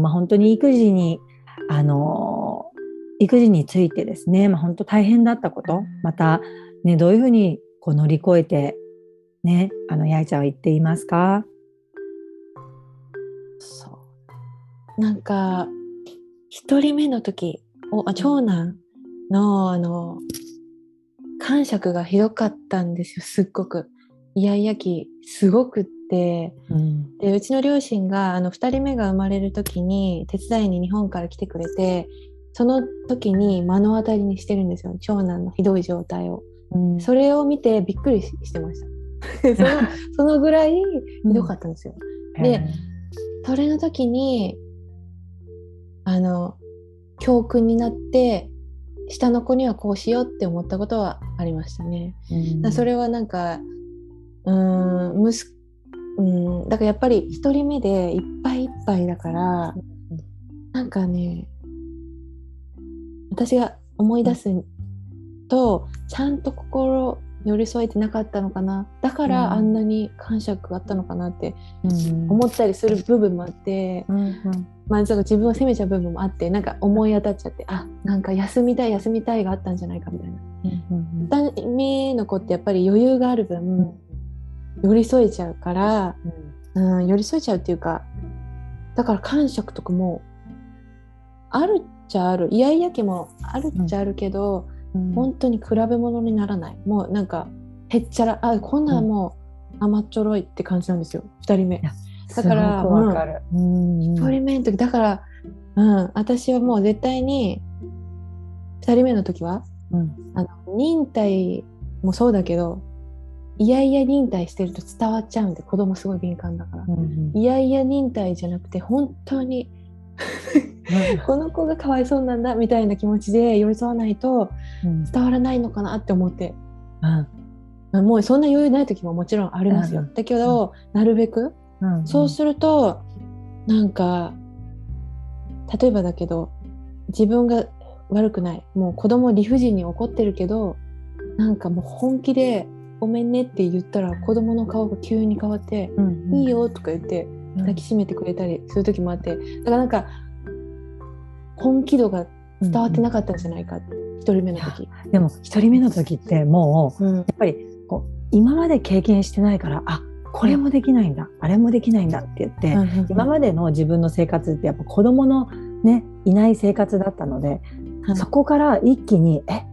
まあ、本当に育児に、あの、育児についてですね、まあ、本当大変だったこと、また、ね、どういうふうにこう乗り越えて、ね、あの、やいちゃんは言っていますか？そう。なんか、一人目の時、おあ長男の、あの、感触がひどかったんですよ、すっごく。イヤイヤ期、すごく。うん。で、うちの両親が、あの、二人目が生まれる時に、手伝いに日本から来てくれて、その時に目の当たりにしてるんですよ、長男のひどい状態を。うんそれを見てびっくりししてました。そのそのぐらいひどかったんですよ。でそれの時にあの教訓になって下の子にはこうしようって思ったことはありましたね。うんそれはなんかうーん息子うん。だからやっぱり一人目でいっぱいいっぱいだからなんかね私が思い出すとちゃんと心寄り添えてなかったのかな。だかうん。らあんなに感触があったのかなってうん。思ったりする部分もあって、うんうん。まあ、自分を責めちゃう部分もあってなんか思い当たっちゃってあなんか休みたい休みたいがあったんじゃないかみたいな。うん2人目の子ってやっぱり余裕がある分寄り添えちゃうから、うん、寄り添えちゃうっていうかだから感触とかもあるっちゃある。イヤイヤ期もあるっちゃあるけど、うん。本当に比べ物にならない。もうなんかへっちゃらあこんなんもう甘っちょろいって感じなんですよ。2人目。だからかる。うん。1人目の時だから、うん、私はもう絶対に2人目の時はうん。あの忍耐もそうだけどいやいや忍耐してると伝わっちゃうんで子供すごい敏感だから。うんいやいや忍耐じゃなくて本当にこの子がかわいそうなんだみたいな気持ちで寄り添わないとうん。伝わらないのかなって思って。うんまあもうそんな余裕ない時ももちろんありますよ、うんだけど、なるべくうん。そうするとなんか例えばだけど自分が悪くない。もう子供理不尽に怒ってるけどなんかもう本気で「ごめんね」って言ったら子供の顔が急に変わって「うんいいよ」とか言って抱きしめてくれたりする時もあってだからなんか本気度が伝わってなかったんじゃないかって一人目の時。でも一人目の時ってもううん。やっぱりこう今まで経験してないからあこれもできないんだ、あれもできないんだって言って、今までの自分の生活ってやっぱ子供のねいない生活だったので、はいそこから一気にえ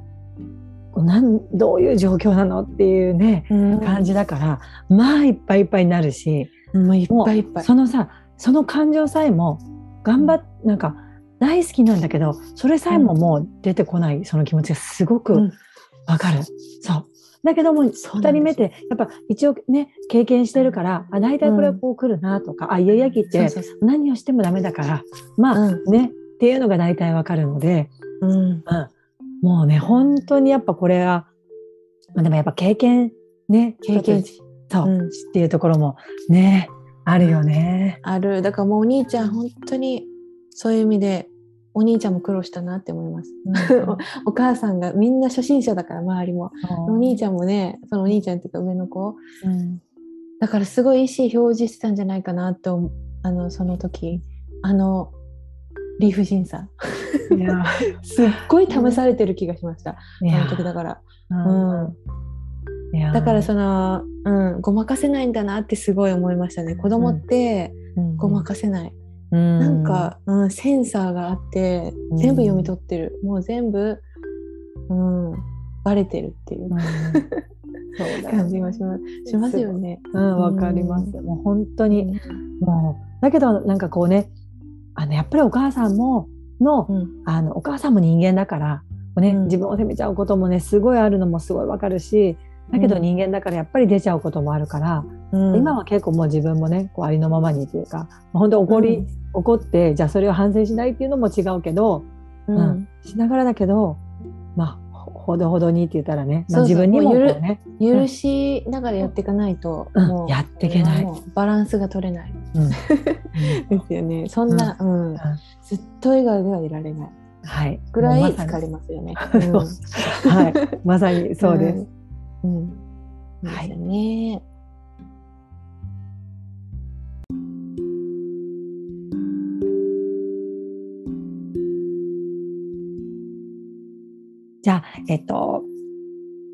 なんどういう状況なのっていうねうん。感じだから、まあいっぱいいっぱいになるしもういっぱいいっぱい。そのさその感情さえも頑張っなんか大好きなんだけどそれさえももう出てこないその気持ちがすごくうん。わかる。そう。だけどもそうなんです2人目ってやっぱ一応ね経験してるからあ大体これはこう来るなとか、あいやいやきって何をしてもダメだからまあ、うん。ねっていうのが大体わかるので、うん。うん、もうね本当にやっぱこれは、まあ、でもやっぱ経験ね経験一つそう、うん。っていうところもねあるよね。ある。だからもうお兄ちゃん本当にそういう意味でお兄ちゃんも苦労したなって思います。お母さんがみんな初心者だから周りも。お兄ちゃんもねそのお兄ちゃんっていうか上の子。うん。だからすごい意思表示してたんじゃないかなとあのその時。あの理不尽さ。すっごい試されてる気がしました、いや。その時だから、うん。だからその、うん、ごまかせないんだなってすごい思いましたね。子供ってうん。ごまかせない、うん。なんか、うん、センサーがあってうん。全部読み取ってる、もう全部、うん、バレてるっていう。うん。そうだよ感じがします。しますよね。うん、わかります。もう本当に、もう、だけど、なんかこうね、あの、やっぱりお母さんも、の、うん。あの、お母さんも人間だから、ね、うん。自分を責めちゃうこともね、すごいあるのもすごいわかるし、だけどうん。人間だからやっぱり出ちゃうこともあるから、うん。今は結構もう自分もね、こうありのままにっていうか、本当怒り、うん。怒って、じゃあそれを反省しないっていうのも違うけど、うん。うんしながらだけど、まあ、ほほどほどにって言ったらね、まあ、自分にもね、許しながらやっていかないと、うん。もうやっていけない。バランスが取れない。うん。ですよね。そんな、うん。ん。ずっと笑顔ではいられない。はい。ぐらい疲れますよね。はい。まさにそうです。うん。うん。はい。ですよね。じゃあ、えっと、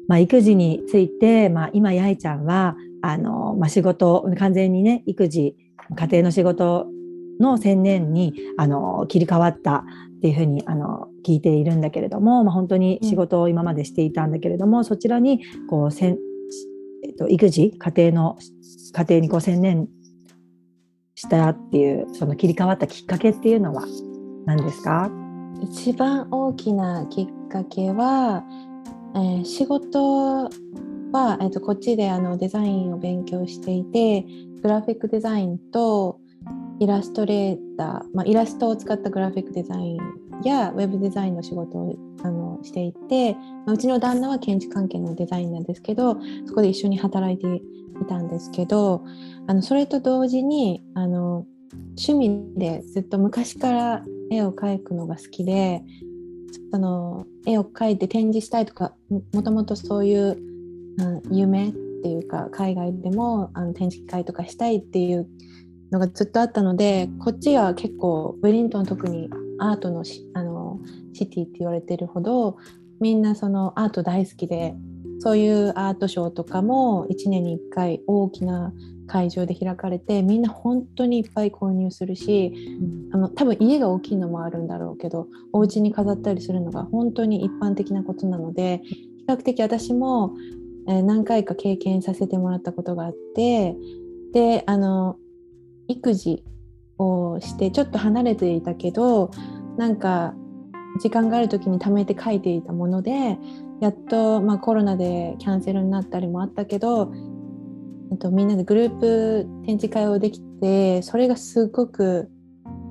まあ、育児について、まあ、今、やいちゃんは、あの、まあ、仕事、完全にね、育児、家庭の仕事の専念に、あの、切り替わったっていうふうに、あの、聞いているんだけれども、まあ、本当に仕事を今までしていたんだけれども、うん、そちらに、こう、せん、えっと、育児、家庭の、家庭にこう専念したっていう、その切り替わったきっかけっていうのは何ですか？一番大きなきっかけは、えー、仕事は、えーと、こっちであのデザインを勉強していてグラフィックデザインとイラストレーター、まあ、イラストを使ったグラフィックデザインやウェブデザインの仕事をあのしていて、まあ、うちの旦那は建築関係のデザインなんですけどそこで一緒に働いていたんですけどあのそれと同時にあの趣味でずっと昔から絵を描くのが好きでその絵を描いて展示したいとかもともとそういう、うん、夢っていうか海外でもあの展示会とかしたいっていうのがずっとあったのでこっちは結構ウェリントン特にアートのあのシティって言われてるほどみんなそのアート大好きでそういうアートショーとかも1年に1回大きな会場で開かれてみんな本当にいっぱい購入するし、うん、あの多分家が大きいのもあるんだろうけどお家に飾ったりするのが本当に一般的なことなので比較的私も、えー、何回か経験させてもらったことがあってであの育児をしてちょっと離れていたけどなんか時間がある時に貯めて書いていたものでやっと、まあ、コロナでキャンセルになったりもあったけどとみんなでグループ展示会をできてそれがすごく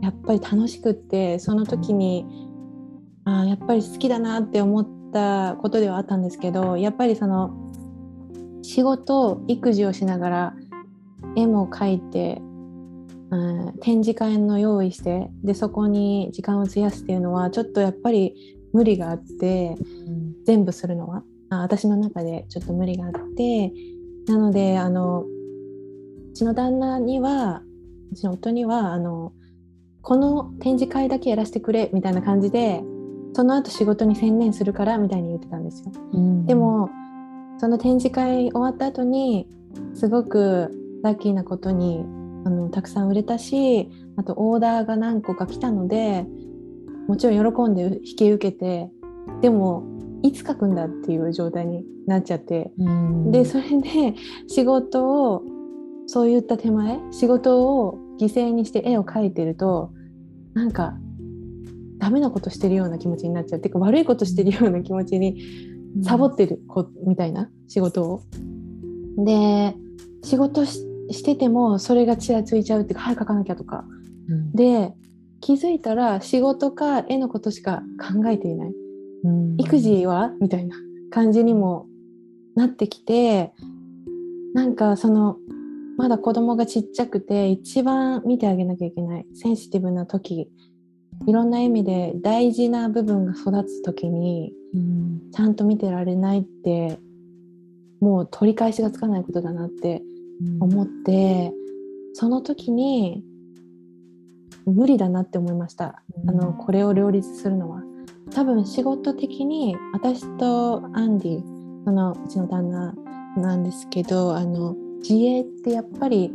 やっぱり楽しくってその時にあやっぱり好きだなって思ったことではあったんですけどやっぱりその仕事育児をしながら絵も描いて、うん、展示会の用意してでそこに時間を費やすっていうのはちょっとやっぱり無理があって、うん、全部するのはあ私の中でちょっと無理があってなのであのうちの旦那にはうちの夫にはあのこの展示会だけやらせてくれみたいな感じでその後仕事に専念するからみたいに言ってたんですよ。うん、でもその展示会終わった後にすごくラッキーなことにあのたくさん売れたしあとオーダーが何個か来たのでもちろん喜んで引き受けてでもいつ書くんだっていう状態になっちゃって、でそれで仕事をそういった手前仕事を犠牲にして絵を描いてるとなんかダメなことしてるような気持ちになっちゃうっていうか悪いことしてるような気持ちにサボってる子みたいな仕事を。で仕事しててもそれがちらついちゃうっていうか早く描かなきゃとか。うん、で気づいたら仕事か絵のことしか考えていない。育児は？みたいな感じにもなってきてなんかそのまだ子供がちっちゃくて一番見てあげなきゃいけないセンシティブな時いろんな意味で大事な部分が育つ時に、ちゃんと見てられないってもう取り返しがつかないことだなって思って、その時に無理だなって思いました、あのこれを両立するのは。多分仕事的に私とアンディそのうちの旦那なんですけどあの自営ってやっぱり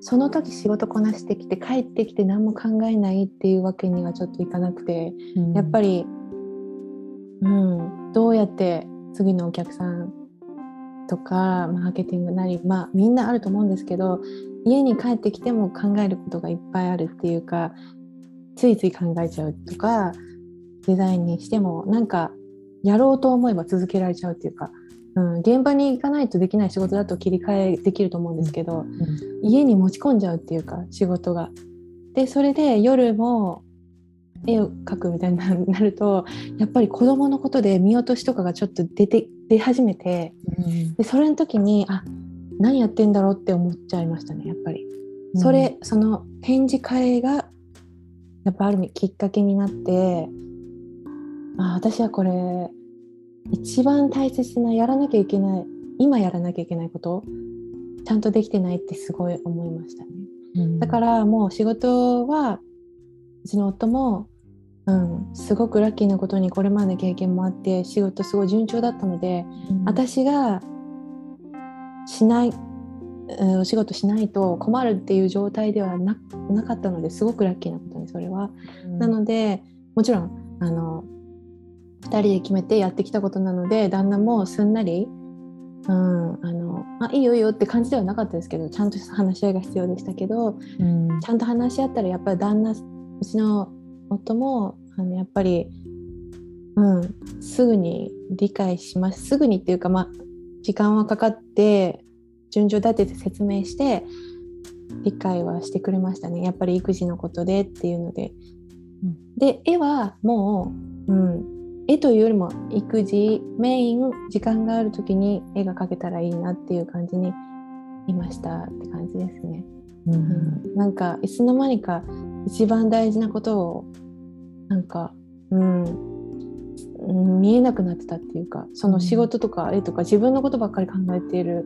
その時仕事こなしてきて帰ってきて何も考えないっていうわけにはちょっといかなくて、うん、やっぱり、うん、どうやって次のお客さんとかマーケティングなりまあみんなあると思うんですけど家に帰ってきても考えることがいっぱいあるっていうかついつい考えちゃうとかデザインにしてもなんかやろうと思えば続けられちゃうっていうか、うん、現場に行かないとできない仕事だと切り替えできると思うんですけど、うん、家に持ち込んじゃうっていうか仕事が。でそれで夜も絵を描くみたいになるとやっぱり子どものことで見落としとかがちょっと出て出始めて、うん、でそれの時にあ何やってんだろうって思っちゃいましたねやっぱり。それ、その展示会がやっぱある意味きっかけになってあ私はこれ一番大切なやらなきゃいけない今やらなきゃいけないことちゃんとできてないってすごい思いましたね、うん、だからもう仕事はうちの夫もうん、すごくラッキーなことにこれまで経験もあって仕事すごい順調だったので、私がしない、うんお仕事しないと困るっていう状態ではななかったのですごくラッキーなことにそれは。なのでもちろんあの2人で決めてやってきたことなので旦那もすんなり、うん、あのあいいよいいよって感じではなかったですけどちゃんと話し合いが必要でしたけどうん。ちゃんと話し合ったらやっぱり旦那うちの夫もあのやっぱり、うん、すぐに理解します。すぐにっていうかまあ時間はかかって順序立てて説明して理解はしてくれましたね。やっぱり育児のことでっていうので。うん。で絵はもう、うん、絵というよりも育児メイン時間がある時に絵が描けたらいいなっていう感じにいましたって感じですね。うん。うん、なんかいつの間にか一番大事なことをなんか、うん、うん。見えなくなってたっていうかその仕事とか絵とか自分のことばっかり考えている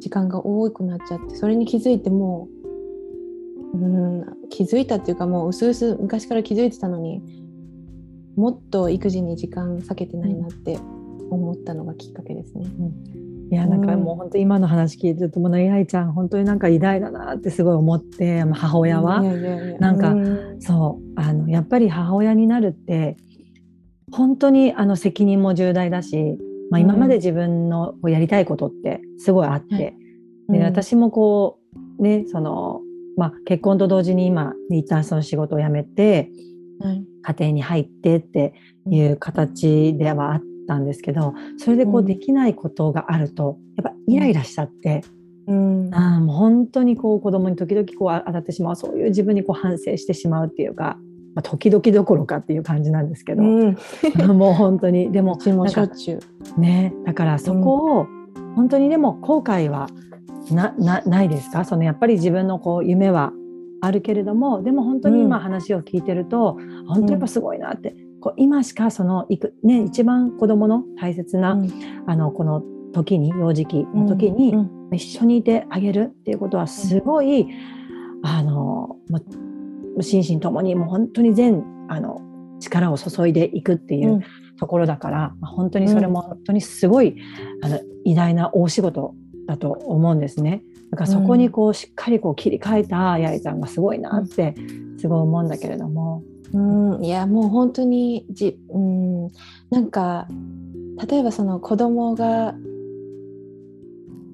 時間が多くなっちゃってそれに気づいてもう、うん、気づいたっていうかもう薄々昔から気づいてたのにもっと育児に時間割けてないなって思ったのがきっかけですね。いやなんかもう本当今の話聞いてるともうね愛ちゃん本当になんか偉大だなってすごい思ってまあ母親は、なんかうん。そうあのやっぱり母親になるって本当にあの責任も重大だし、まあ、今まで自分のやりたいことってすごいあって、はい。でうん。私もこうねその、まあ、結婚と同時に今一旦その仕事を辞めてはい家庭に入ってっていう形ではあったんですけどそれでこううん。できないことがあるとやっぱイライラしちゃって。うん。あーもう本当にこう子供に時々こうあ当たってしまう。そういう自分にこう反省してしまうっていうか、まあ、時々どころかっていう感じなんですけど、うん。もう本当に。でももしょっちゅう。ねだからそこを本当にでも後悔はななないですか？そのやっぱり自分のこう夢はあるけれどもでも本当に今うん。話を聞いてると、本当やっぱすごいなって、こう今しかそのいく、ね、一番子供の大切な、うん。あのこの時に幼児期の時に、うん一緒にいてあげるっていうことはすごい、あのもう心身ともにもう本当に全あの力を注いでいくっていううん。ところだから、まあ本当にそれも本当にすごい、あの偉大な大仕事だと思うんですね。だからそこにこうしっかりこう切り替えた八重ちゃんがすごいなってすごい思うんだけれども。うん、いやもう本当にじ、うん、なんか例えばその子供が、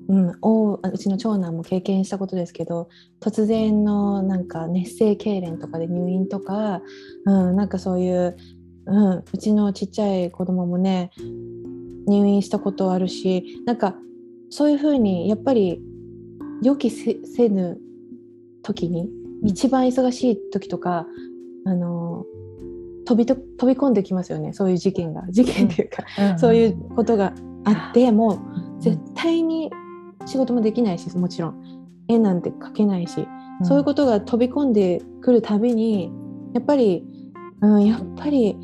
うん、おうちの長男も経験したことですけど突然のなんか熱性痙攣とかで入院とか、うん、なんかそういう、うん、うちのちっちゃい子供もね入院したことあるしなんかそういうふうにやっぱり予期せせぬ時に一番忙しい時とかあの飛びと飛び込んできますよね。そういう事件が。事件っていうか、そういうことがあってもう絶対に仕事もできないしもちろん。絵なんて描けないし、そういうことが飛び込んでくるたびにやっぱり、うん、やっぱり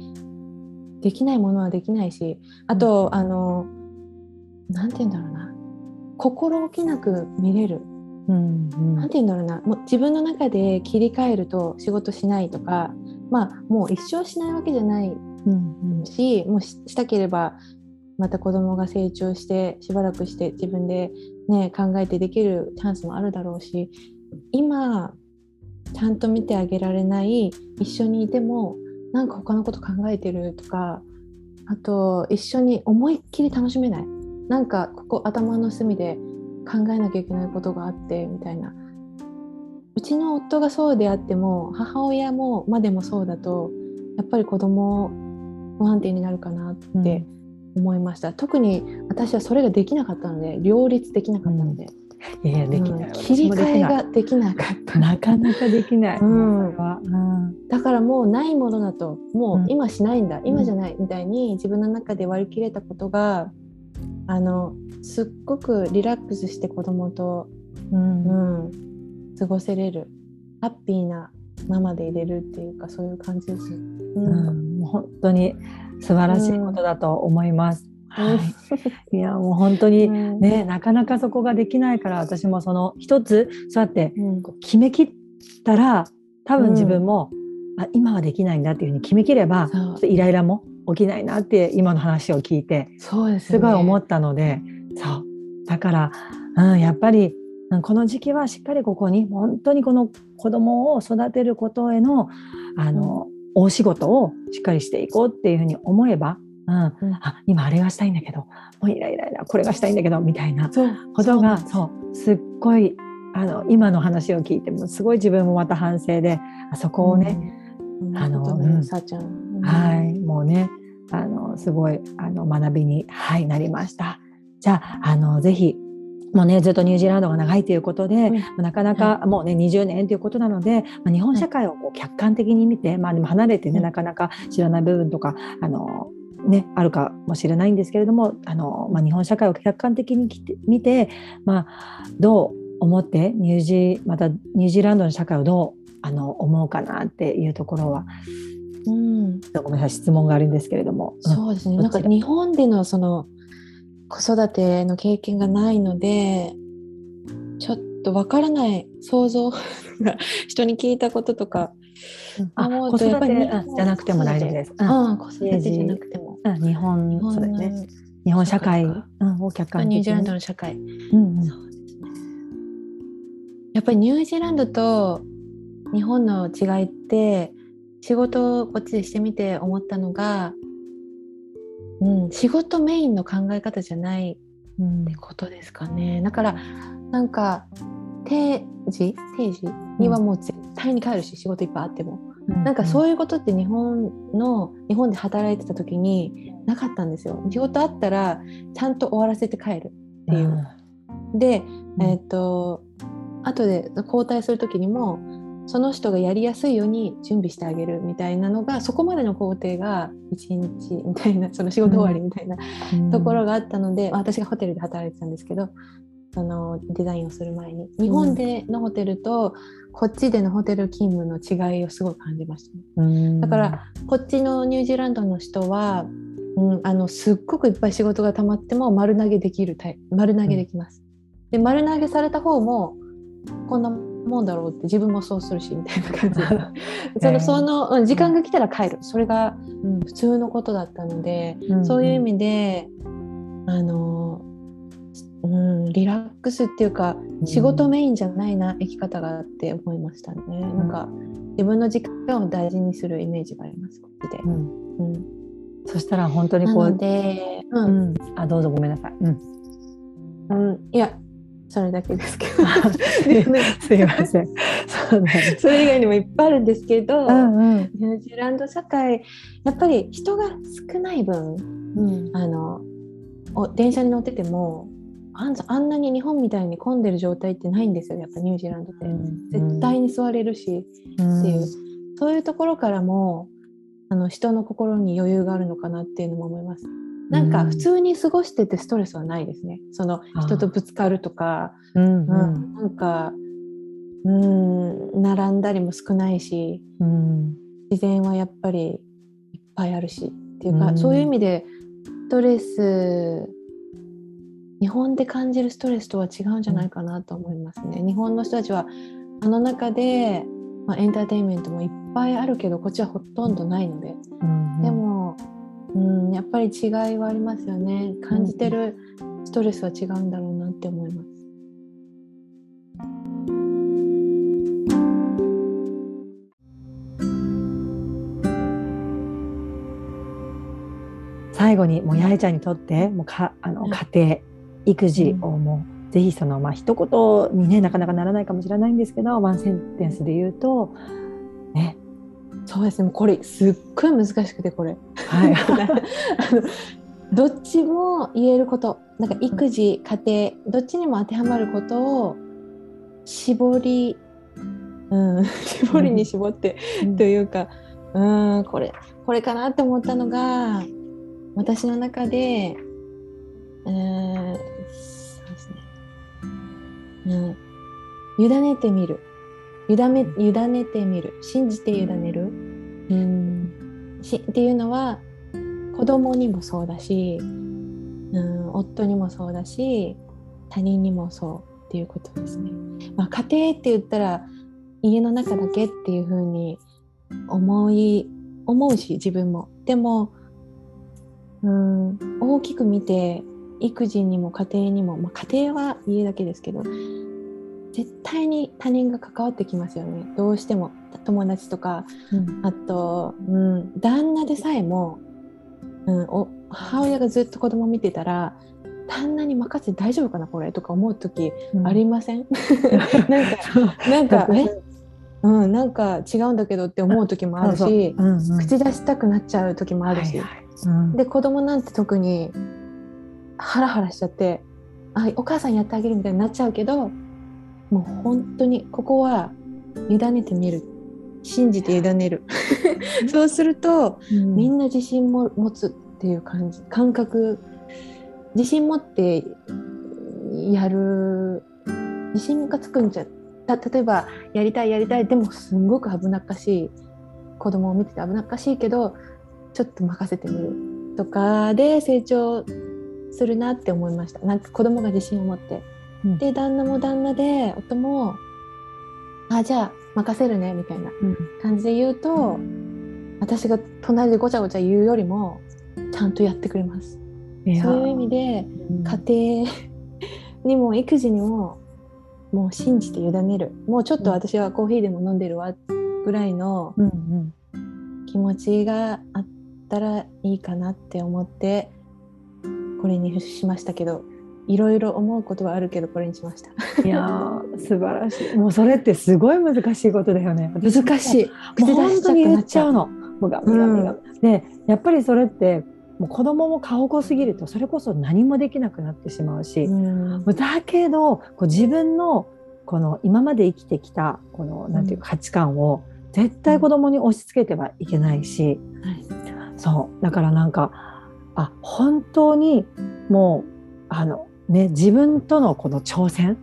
できないものはできないしあと、あのなんて言うんだろうな心置きなく見れる。うんうん。なんて言うんだろうな。もう自分の中で切り替えると仕事しないとかまあもう一生しないわけじゃないうんうん。しもうししたければまた子供が成長してしばらくして自分で、ね、考えてできるチャンスもあるだろうし今ちゃんと見てあげられない一緒にいてもなんか他のこと考えてるとかあと一緒に思いっきり楽しめないなんかここ頭の隅で考えなきゃいけないことがあってみたいな。うちの夫がそうであっても母親もまでもそうだとやっぱり子供不安定になるかなって思いました、特に私はそれができなかったので両立できなかったので、いやいやできない、うん。切り替えができなかった。なかなかできない、だからもうないものだともううん。今しないんだ、今じゃないみたいに自分の中で割り切れたことがあのすっごくリラックスして子供と、うん。うん、過ごせれるハッピーなママでいれるっていうかそういう感じです。ううんもう本当に素晴らしいことだと思います。はい、いやもう本当にうん。ね、なかなかそこができないから私もその一つそうやって決めきったら多分自分もあ今はできないんだっていうふうに決めきればイライラも起きないなって今の話を聞いてそうですすごい思っったので、そう。だから、うん、やっぱりうんこの時期はしっかりここに本当にこの子供を育てることへのあの、大仕事をしっかりしていこうっていうふうに思えば、うん、うん。あ今あれがしたいんだけどもうイライライラこれがしたいんだけどみたいなことがそうそう。すっごいあの今の話を聞いてもすごい自分もまた反省であそこをね、うん、あのあの、うん。さあちゃん、はい。もうねあのすごいあの学びに、はい、なりました。じゃああのぜひもうねずっとニュージーランドが長いということで、うん。なかなかもうね20年ということなので、まあ、日本社会をこう客観的に見て、まあでも離れてね、うん。なかなか知らない部分とかあのね、あるかもしれないんですけれどもあの、まあ、日本社会を客観的に見て、まあ、どう思ってニュージーまたニュージーランドの社会をどうあの思うかなっていうところはうん、ごめんなさい質問があるんですけれども。うんそうですね。なんか日本でのその子育ての経験がないので、ちょっとわからない想像 が人に聞いたこととかあ思う子育てとやっぱりうんじゃなくても大丈夫です。うんうん、子育てじゃなくても。うん日本そうだよね。の日本社会を客観的に。ニュージーランドの社会。うんうんそうですね。やっぱりニュージーランドと日本の違いって仕事をこっちでしてみて思ったのが、うん、仕事メインの考え方じゃないうんってことですかね。だからなんか定時？定時にはもう絶対に帰るし、仕事いっぱいあっても。なんかそういうことって日本の日本で働いてた時になかったんですよ。仕事あったらちゃんと終わらせて帰るっていう。で、うんえっ、と後で交代する時にもその人がやりやすいように準備してあげるみたいなのがそこまでの工程が1日みたいな その仕事終わりみたいなうん。ところがあったので、まあ私がホテルで働いてたんですけどそのデザインをする前に。日本でのホテルとこっちでのホテル勤務の違いをすごい感じましたね、うん。だからこっちのニュージーランドの人は、うん、あのすっごくいっぱい仕事が溜まっても丸投げできるタイプ丸投げできます、で丸投げされた方もこんなもんだろうって自分もそうするしみたいな感じで。そのその、うん、時間が来たら帰る。それがうん普通のことだったので、うんそういう意味であの、うん、リラックスっていうか仕事メインじゃないな生き方があって思いましたね、なんか自分の時間を大事にするイメージがありますこっちで、うん。うん、そしたら本当にこう、で、ううんん、あどうぞごめんなさい。うん。うん、いやそれだけですけど。すいません。そうだね。それ以外にもいっぱいあるんですけど、うんうん。ニュージーランド社会やっぱり人が少ない分うん。あのお電車に乗っててもあんあんなに日本みたいに混んでる状態ってないんですよやっぱニュージーランドって、絶対に座れるし。うんっていう、そういうところからもあの人の心に余裕があるのかなっていうのも思います。なんかうん。普通に過ごしててストレスはないですね。その人とぶつかるとか、うんうん。なんかうん並んだりも少ないしうん。自然はやっぱりいっぱいあるしっていうか、うん。そういう意味でストレス日本で感じるストレスとは違うんじゃないかなと思いますね。日本の人たちはあの中で、まあ、エンターテインメントもいっぱいあるけどこっちはほとんどないので、うん。でも、うん、やっぱり違いはありますよね感じてるストレスは違うんだろうなって思います。最後にもう八重ちゃんにとってもうかあのうん家庭育児をもう、ぜひそのまあ一言にねなかなかならないかもしれないんですけどワンセンテンスで言うとねそうですね。これすっごい難しくてこれ。はい。あのどっちも言えること。なんか育児家庭どっちにも当てはまることを絞り、うん、絞りに絞って、というかうんこれこれかなって思ったのが私の中でうんそうですね、うん、委ねてみる。委め委ねてみる。信じて委ねるうん。しっていうのは子供にもそうだし、うん、夫にもそうだし他人にもそうっていうことですね。まあ、家庭って言ったら家の中だけっていう風に思い思うし自分も。でもうん大きく見て育児にも家庭にも、まあ、家庭は家だけですけど絶対に他人が関わってきますよね。どうしても。友達とか、うん。あと、うん、旦那でさえも、うん、お母親がずっと子供見てたら旦那に任せて大丈夫かなこれとか思う時ありません、なんかなんかえ？うん、なんか違うんだけどって思う時もあるし口出したくなっちゃう時もあるし、はいはい。うん。で子供なんて特にハラハラしちゃってあお母さんやってあげるみたいになっちゃうけどもう本当にここは委ねてみる信じて委ねる。そうするとみんな自信も持つっていう感じ。感覚自信持ってやる自信がつくんじゃた例えばやりたいやりたいでもすんごく危なっかしい子供を見てて危なっかしいけどちょっと任せてみる。とかで成長するなって思いました。なんか子供が自信を持って、うん。で旦那も旦那で夫もあじゃあ任せるねみたいなうん。感じで言うと私が隣でごちゃごちゃ言うよりもちゃんとやってくれます。そういう意味で家庭にも育児にももう信じて委ねる。もうちょっと私はコーヒーでも飲んでるわぐらいのうんうん。気持ちがあったらいいかなって思ってこれにしましたけどいろいろ思うことはあるけどこれにしました。いやー素晴らしい。もうそれってすごい難しいことだよね。難しい。もう本当に言っちゃうの。のもうガミガミガミでやっぱりそれってもう子供も過保護すぎるとそれこそ何もできなくなってしまうし、うん。だけどこう自分のこの今まで生きてきたこのなんていうか価値観を絶対子供に押し付けてはいけないし、はい。そう。だからなんかあ本当にもうあのね自分とのこの挑戦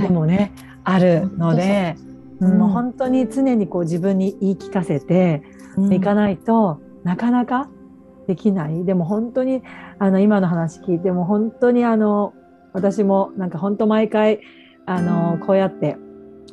でもね、あるので、そう。うんもう本当に常にこう自分に言い聞かせてうん。いかないと、なかなかできない。でも本当にあの今の話聞いても本当にあの私もなんか本当毎回あのこうやって、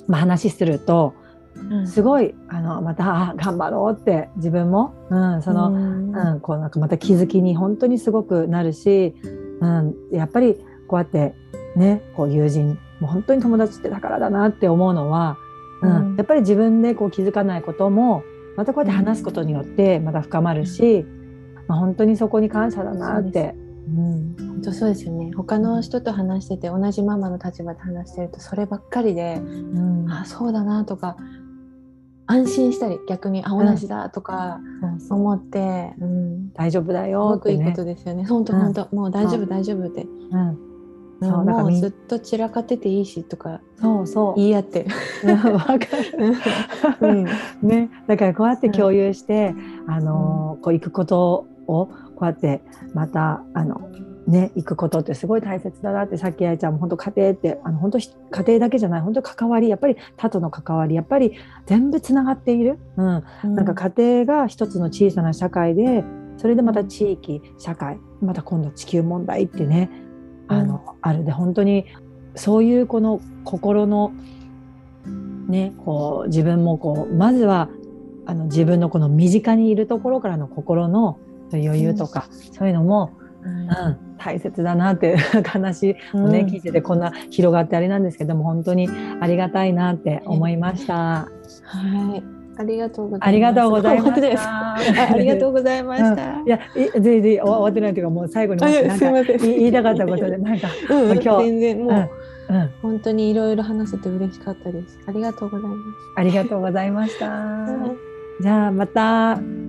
まあ、話するとうん。すごいあのまたあ頑張ろうって自分も、うん、その、うん。うん、こうなんかまた気づきに本当にすごくなるし、うん、やっぱりこうやってねこう友人もう本当に友達ってだからだなって思うのは、うんうん。やっぱり自分でこう気づかないこともまたこうやって話すことによってまた深まるし、まあ、本当にそこに感謝だなって。うん。本当そうですよね。他の人と話してて同じママの立場で話してるとそればっかりで、うん。あそうだなとか安心したり逆にあ同じだとか思って、うん、大丈夫だすよってね。ごくいいこと。ですよね。本当うん。本当もう大丈夫大丈夫って。うんそうもうだからみんずっと散らかってていいしとかそうそう。言い合って、うん。わかる。うん。ね、だからこうやって共有して、あのこう行くことをこうやってまたあのね行くことってすごい大切だなってさっきあいちゃんも本当家庭ってあの本当ひ家庭だけじゃない本当関わりやっぱり他との関わりやっぱり全部つながっている、うん、なんか家庭が一つの小さな社会でそれでまた地域社会また今度地球問題ってねあの、ある。で本当にそういうこの心のねこう自分もこうまずはあの自分のこの身近にいるところからの心の余裕とか、そういうのも、うん、大切だなって話をね、聞いててこんな広がってあれなんですけども本当にありがたいなって思いました。はいありがとうございますありがとうございました。あ ありがとうございました、うんいや、い全然終わってないというか、もう最後に言いたかったことで、なんか、うん今日全然もう、うん、うん、本当にいろいろ話せて嬉しかったですありがとうございますありがとうございました。はいじゃあ、また。